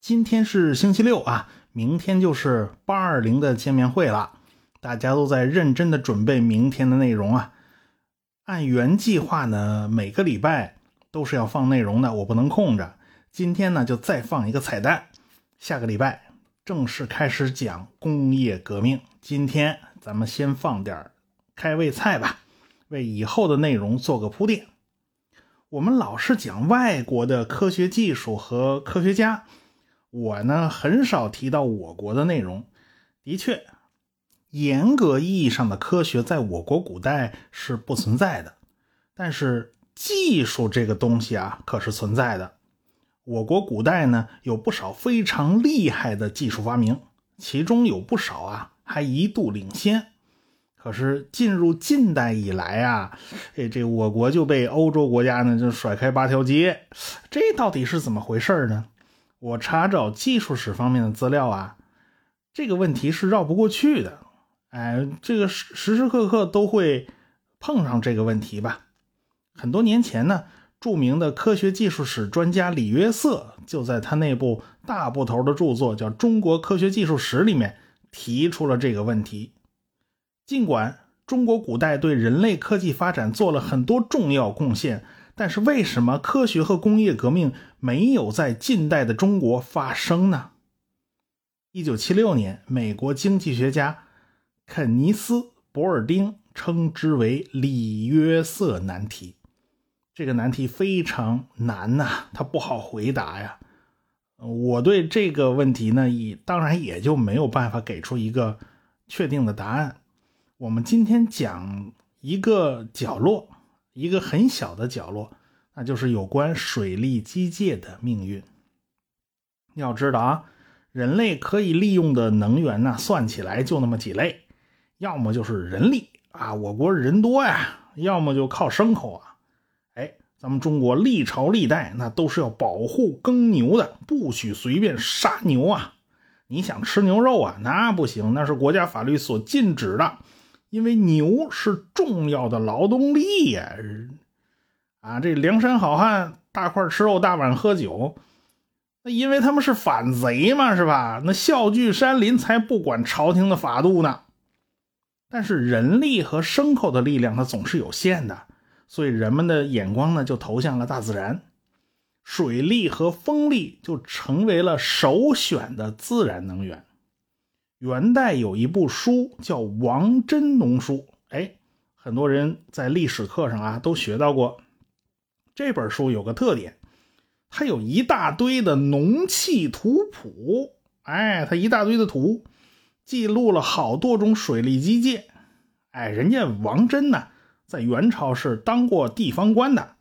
今天是星期六啊，明天就是八二零的见面会了，大家都在认真的准备明天的内容啊。按原计划呢，每个礼拜都是要放内容的，我不能空着。今天呢，就再放一个彩蛋，下个礼拜正式开始讲工业革命。今天咱们先放点开胃菜吧，为以后的内容做个铺垫。我们老是讲外国的科学技术和科学家，我呢很少提到我国的内容。的确。严格意义上的科学在我国古代是不存在的，但是技术这个东西啊，可是存在的。我国古代呢有不少非常厉害的技术发明，其中有不少啊还一度领先。可是进入近代以来啊，哎，这我国就被欧洲国家呢就甩开八条街，这到底是怎么回事呢？我查找技术史方面的资料啊，这个问题是绕不过去的。哎，这个时时时刻刻都会碰上这个问题吧？很多年前呢，著名的科学技术史专家李约瑟就在他那部大部头的著作叫《中国科学技术史》里面提出了这个问题。尽管中国古代对人类科技发展做了很多重要贡献，但是为什么科学和工业革命没有在近代的中国发生呢？一九七六年，美国经济学家。肯尼斯·博尔丁称之为“里约瑟难题”，这个难题非常难呐，它不好回答呀。我对这个问题呢，也当然也就没有办法给出一个确定的答案。我们今天讲一个角落，一个很小的角落，那就是有关水利机械的命运。要知道啊，人类可以利用的能源呢，算起来就那么几类。要么就是人力啊，我国人多呀；要么就靠牲口啊。哎，咱们中国历朝历代那都是要保护耕牛的，不许随便杀牛啊。你想吃牛肉啊，那不行，那是国家法律所禁止的，因为牛是重要的劳动力呀。啊，这梁山好汉大块吃肉，大碗喝酒，那因为他们是反贼嘛，是吧？那笑聚山林才不管朝廷的法度呢。但是人力和牲口的力量，它总是有限的，所以人们的眼光呢就投向了大自然，水力和风力就成为了首选的自然能源。元代有一部书叫《王真农书》，哎，很多人在历史课上啊都学到过。这本书有个特点，它有一大堆的农器图谱，哎，它一大堆的图。记录了好多种水利机械，哎，人家王真呢，在元朝是当过地方官的，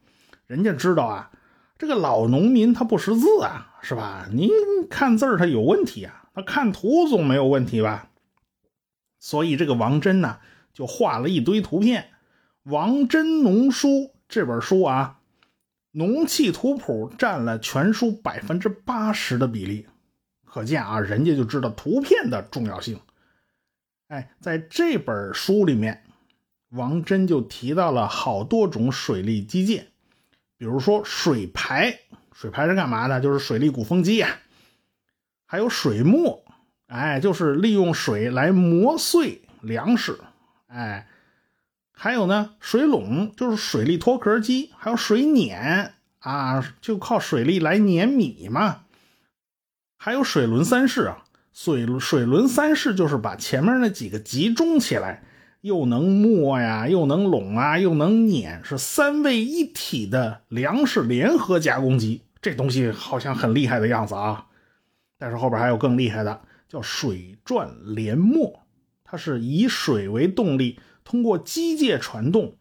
人家知道啊，这个老农民他不识字啊，是吧？您看字儿他有问题啊，他看图总没有问题吧？所以这个王真呢，就画了一堆图片，《王真农书》这本书啊，农器图谱占了全书百分之八十的比例。可见啊，人家就知道图片的重要性。哎，在这本书里面，王真就提到了好多种水利机械，比如说水排，水排是干嘛的？就是水利鼓风机呀。还有水磨，哎，就是利用水来磨碎粮食。哎，还有呢，水垄就是水力脱壳机，还有水碾啊，就靠水力来碾米嘛。还有水轮三式啊，水水轮三式就是把前面那几个集中起来，又能磨呀，又能拢啊，又能碾，是三位一体的粮食联合加工机。这东西好像很厉害的样子啊，但是后边还有更厉害的，叫水转连磨，它是以水为动力，通过机械传动，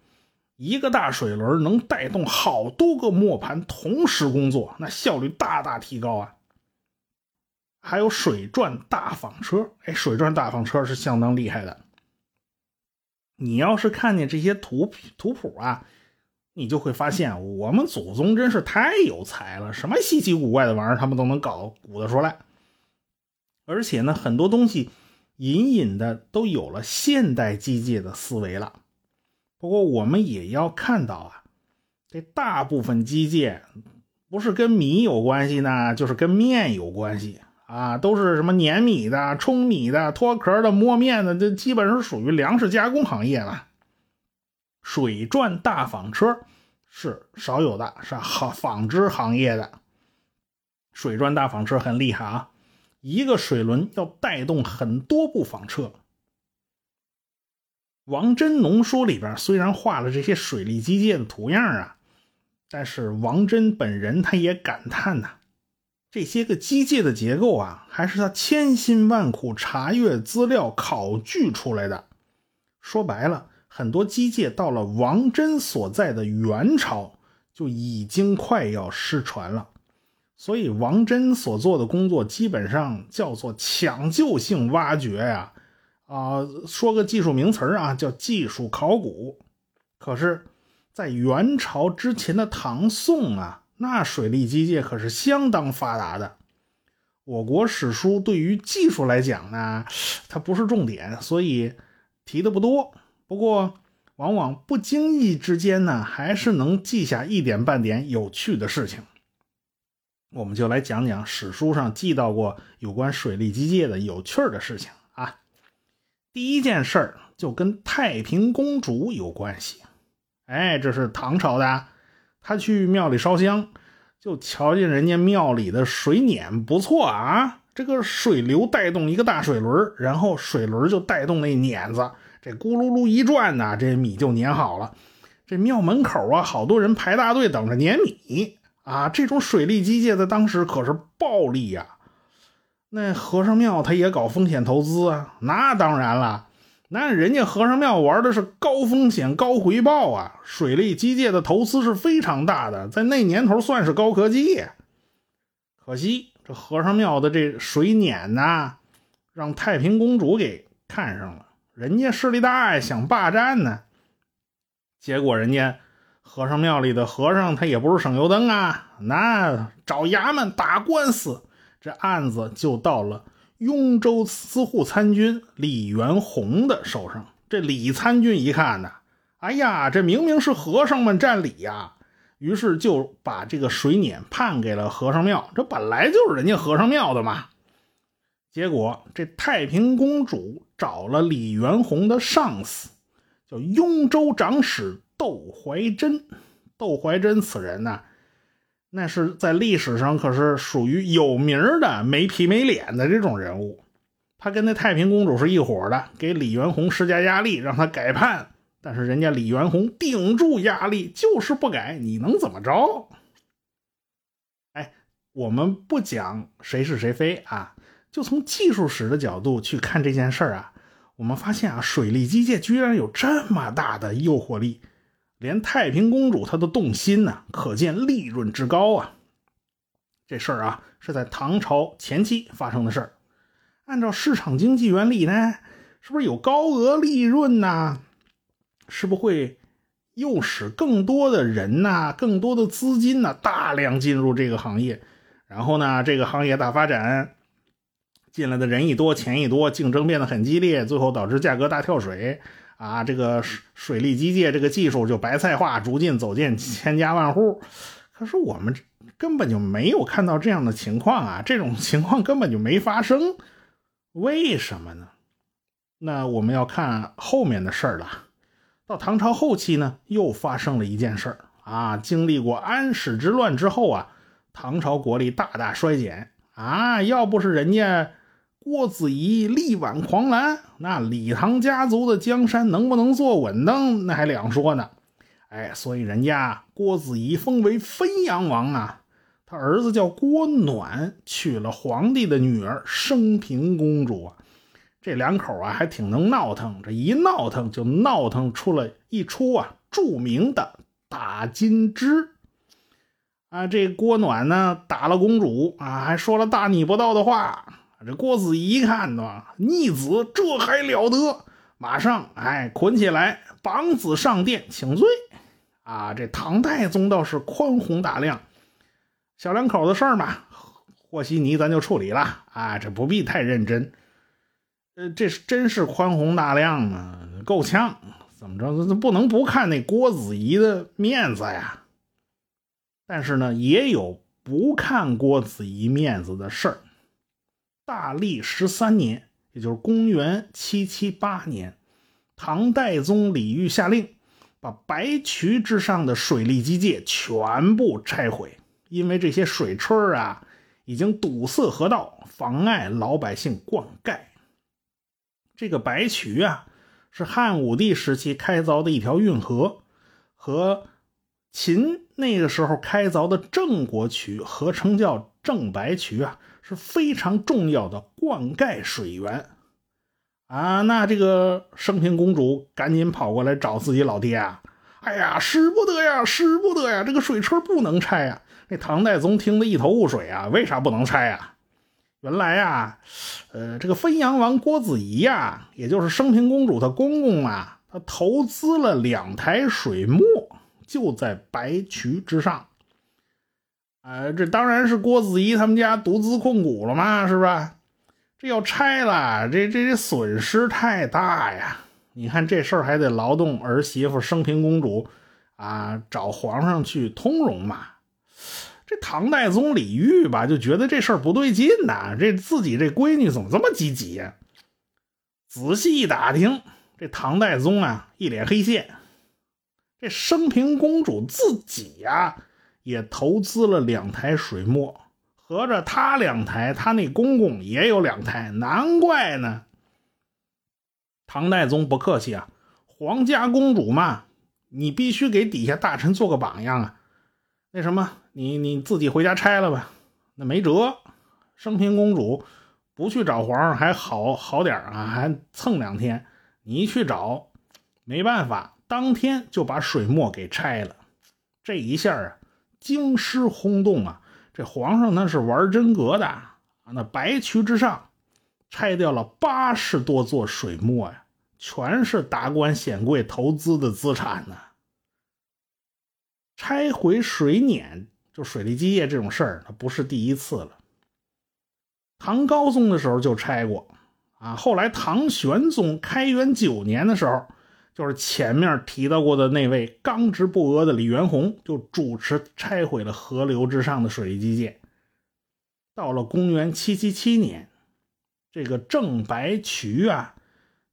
一个大水轮能带动好多个磨盘同时工作，那效率大大提高啊。还有水转大纺车，哎，水转大纺车是相当厉害的。你要是看见这些图图谱啊，你就会发现我们祖宗真是太有才了，什么稀奇古怪的玩意儿他们都能搞鼓得出来。而且呢，很多东西隐隐的都有了现代机械的思维了。不过我们也要看到啊，这大部分机械不是跟米有关系呢，就是跟面有关系啊，都是什么碾米的、冲米的、脱壳的、磨面的，这基本上属于粮食加工行业了。水转大纺车是少有的，是纺纺织行业的。水转大纺车很厉害啊，一个水轮要带动很多部纺车。王真农书里边虽然画了这些水利机械的图样啊。但是王真本人他也感叹呐，这些个机械的结构啊，还是他千辛万苦查阅资料考据出来的。说白了，很多机械到了王真所在的元朝就已经快要失传了。所以王真所做的工作基本上叫做抢救性挖掘呀，啊，说个技术名词啊，叫技术考古。可是。在元朝之前的唐宋啊，那水利机械可是相当发达的。我国史书对于技术来讲呢，它不是重点，所以提的不多。不过，往往不经意之间呢，还是能记下一点半点有趣的事情。我们就来讲讲史书上记到过有关水利机械的有趣的事情啊。第一件事儿就跟太平公主有关系。哎，这是唐朝的，她去庙里烧香，就瞧见人家庙里的水碾不错啊，这个水流带动一个大水轮，然后水轮就带动那碾子，这咕噜噜一转呐，这米就碾好了。这庙门口啊，好多人排大队等着碾米啊，这种水利机械在当时可是暴利呀。那和尚庙他也搞风险投资啊，那当然了。那人家和尚庙玩的是高风险高回报啊，水利机械的投资是非常大的，在那年头算是高科技。可惜这和尚庙的这水碾呐，让太平公主给看上了，人家势力大呀，想霸占呢。结果人家和尚庙里的和尚他也不是省油灯啊，那找衙门打官司，这案子就到了。雍州司户参军李元洪的手上，这李参军一看呢，哎呀，这明明是和尚们占理呀，于是就把这个水碾判给了和尚庙。这本来就是人家和尚庙的嘛。结果这太平公主找了李元洪的上司，叫雍州长史窦怀真。窦怀真此人呢？那是在历史上可是属于有名的没皮没脸的这种人物，他跟那太平公主是一伙的，给李元洪施加压力，让他改判。但是人家李元洪顶住压力，就是不改，你能怎么着？哎，我们不讲谁是谁非啊，就从技术史的角度去看这件事儿啊，我们发现啊，水利机械居然有这么大的诱惑力。连太平公主她都动心呢，可见利润之高啊！这事儿啊是在唐朝前期发生的事儿。按照市场经济原理呢，是不是有高额利润呢？是不会诱使更多的人呐、更多的资金呐大量进入这个行业？然后呢，这个行业大发展，进来的人一多，钱一多，竞争变得很激烈，最后导致价格大跳水。啊，这个水水利机械这个技术就白菜化，逐渐走进千家万户。可是我们根本就没有看到这样的情况啊，这种情况根本就没发生。为什么呢？那我们要看后面的事儿了。到唐朝后期呢，又发生了一件事儿啊。经历过安史之乱之后啊，唐朝国力大大衰减啊。要不是人家。郭子仪力挽狂澜，那李唐家族的江山能不能坐稳呢，那还两说呢。哎，所以人家郭子仪封为汾阳王啊，他儿子叫郭暖，娶了皇帝的女儿升平公主啊。这两口啊还挺能闹腾，这一闹腾就闹腾出了一出啊著名的打金枝啊。这郭暖呢打了公主啊，还说了大逆不道的话。这郭子仪一看呢，逆子这还了得！马上哎，捆起来，绑子上殿请罪。啊，这唐太宗倒是宽宏大量，小两口的事儿嘛，和稀泥咱就处理了啊，这不必太认真。呃，这是真是宽宏大量啊，够呛。怎么着？这不能不看那郭子仪的面子呀？但是呢，也有不看郭子仪面子的事儿。大历十三年，也就是公元七七八年，唐代宗李煜下令，把白渠之上的水利机械全部拆毁，因为这些水车啊，已经堵塞河道，妨碍老百姓灌溉。这个白渠啊，是汉武帝时期开凿的一条运河，和秦那个时候开凿的郑国渠合称叫郑白渠啊。是非常重要的灌溉水源啊！那这个升平公主赶紧跑过来找自己老爹啊！哎呀，使不得呀，使不得呀！这个水车不能拆呀！那唐代宗听得一头雾水啊，为啥不能拆呀？原来呀，呃，这个汾阳王郭子仪呀，也就是升平公主她公公啊，他投资了两台水磨，就在白渠之上。呃，这当然是郭子仪他们家独资控股了嘛，是吧？这要拆了，这这这损失太大呀！你看这事儿还得劳动儿媳妇升平公主啊，找皇上去通融嘛。这唐代宗李煜吧，就觉得这事儿不对劲呐，这自己这闺女怎么这么积极呀？仔细一打听，这唐代宗啊，一脸黑线。这升平公主自己呀。也投资了两台水磨，合着他两台，他那公公也有两台，难怪呢。唐代宗不客气啊，皇家公主嘛，你必须给底下大臣做个榜样啊。那什么，你你自己回家拆了吧，那没辙。升平公主不去找皇上还好好点啊，还蹭两天。你一去找，没办法，当天就把水磨给拆了。这一下啊。京师轰动啊！这皇上那是玩真格的啊！那白渠之上拆掉了八十多座水磨呀，全是达官显贵投资的资产呢。拆毁水碾，就水利机械这种事儿，那不是第一次了。唐高宗的时候就拆过啊，后来唐玄宗开元九年的时候。就是前面提到过的那位刚直不阿的李元洪，就主持拆毁了河流之上的水利机械。到了公元七七七年，这个郑白渠啊，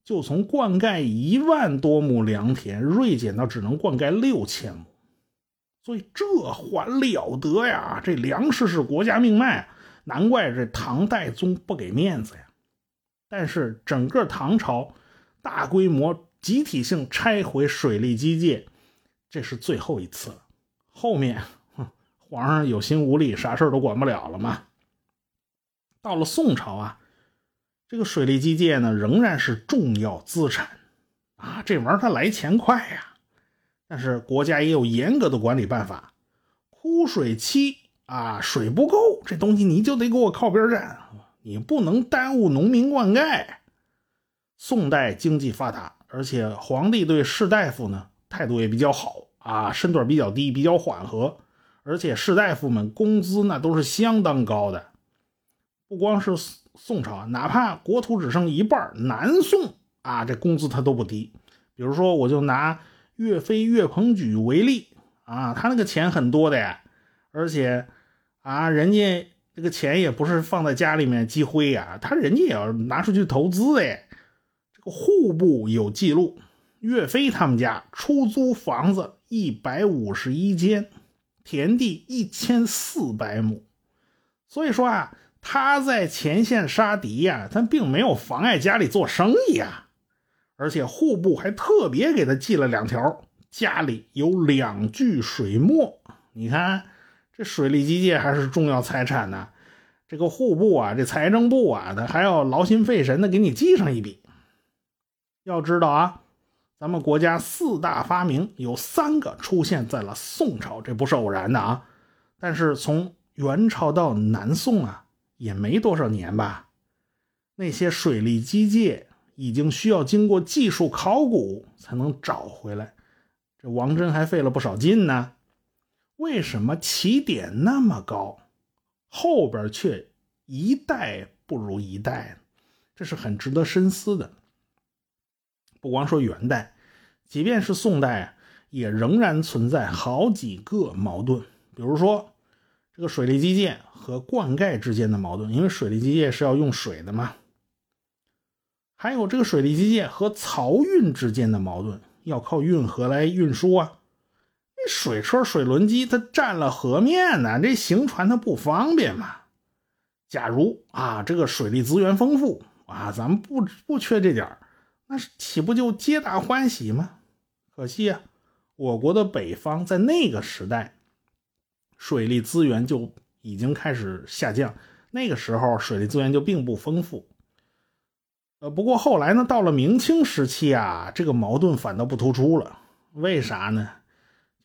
就从灌溉一万多亩良田锐减到只能灌溉六千亩，所以这还了得呀！这粮食是国家命脉，难怪这唐代宗不给面子呀。但是整个唐朝大规模。集体性拆毁水利机械，这是最后一次了。后面，皇上有心无力，啥事都管不了了嘛。到了宋朝啊，这个水利机械呢，仍然是重要资产啊。这玩意儿它来钱快呀，但是国家也有严格的管理办法。枯水期啊，水不够，这东西你就得给我靠边站，你不能耽误农民灌溉。宋代经济发达。而且皇帝对士大夫呢态度也比较好啊，身段比较低，比较缓和。而且士大夫们工资那都是相当高的。不光是宋朝，哪怕国土只剩一半，南宋啊，这工资他都不低。比如说，我就拿岳飞岳鹏举为例啊，他那个钱很多的呀，而且啊，人家这个钱也不是放在家里面积灰呀，他人家也要拿出去投资的呀。户部有记录，岳飞他们家出租房子一百五十一间，田地一千四百亩。所以说啊，他在前线杀敌呀，他并没有妨碍家里做生意啊。而且户部还特别给他记了两条：家里有两具水磨。你看，这水利机械还是重要财产呢。这个户部啊，这财政部啊，他还要劳心费神的给你记上一笔。要知道啊，咱们国家四大发明有三个出现在了宋朝，这不是偶然的啊。但是从元朝到南宋啊，也没多少年吧。那些水利机械已经需要经过技术考古才能找回来，这王真还费了不少劲呢。为什么起点那么高，后边却一代不如一代？这是很值得深思的。不光说元代，即便是宋代，也仍然存在好几个矛盾。比如说这个水利机械和灌溉之间的矛盾，因为水利机械是要用水的嘛。还有这个水利机械和漕运之间的矛盾，要靠运河来运输啊。那水车、水轮机它占了河面呢，这行船它不方便嘛。假如啊，这个水利资源丰富啊，咱们不不缺这点那是岂不就皆大欢喜吗？可惜啊，我国的北方在那个时代，水利资源就已经开始下降，那个时候水利资源就并不丰富。呃，不过后来呢，到了明清时期啊，这个矛盾反倒不突出了。为啥呢？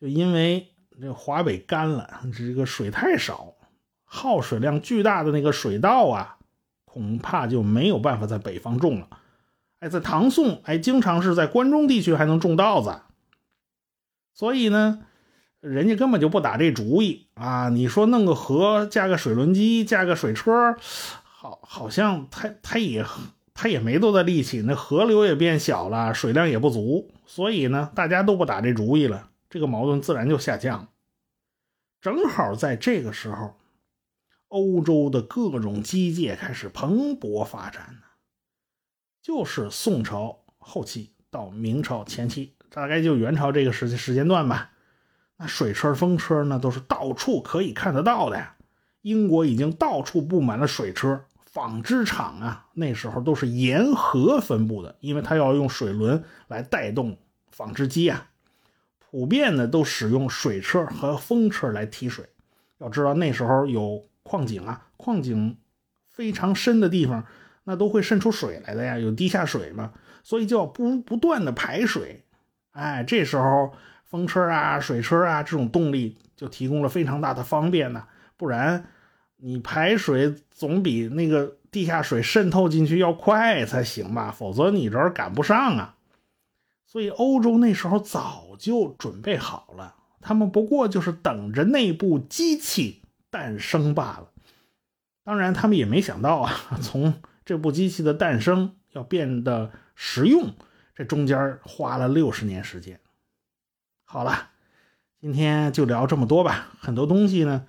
就因为这华北干了，这个水太少，耗水量巨大的那个水稻啊，恐怕就没有办法在北方种了。哎，在唐宋，哎，经常是在关中地区还能种稻子。所以呢，人家根本就不打这主意啊。你说弄个河，架个水轮机，架个水车，好，好像他他也。他也没多大力气，那河流也变小了，水量也不足，所以呢，大家都不打这主意了，这个矛盾自然就下降。正好在这个时候，欧洲的各种机械开始蓬勃发展呢，就是宋朝后期到明朝前期，大概就元朝这个时时间段吧。那水车、风车呢，都是到处可以看得到的呀。英国已经到处布满了水车。纺织厂啊，那时候都是沿河分布的，因为它要用水轮来带动纺织机啊。普遍呢都使用水车和风车来提水。要知道那时候有矿井啊，矿井非常深的地方，那都会渗出水来的呀，有地下水嘛，所以就要不不断的排水。哎，这时候风车啊、水车啊这种动力就提供了非常大的方便呢，不然。你排水总比那个地下水渗透进去要快才行吧，否则你这儿赶不上啊。所以欧洲那时候早就准备好了，他们不过就是等着内部机器诞生罢了。当然，他们也没想到啊，从这部机器的诞生要变得实用，这中间花了六十年时间。好了，今天就聊这么多吧，很多东西呢。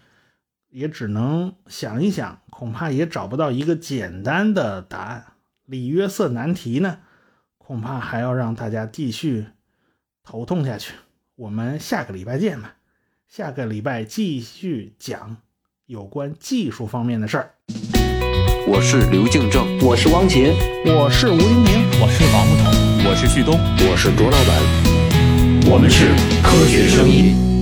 也只能想一想，恐怕也找不到一个简单的答案。里约瑟难题呢，恐怕还要让大家继续头痛下去。我们下个礼拜见吧，下个礼拜继续讲有关技术方面的事儿。我是刘敬正，我是汪杰，我是吴黎明，我是王木头，我是旭东，我是卓老板，我们是科学声音。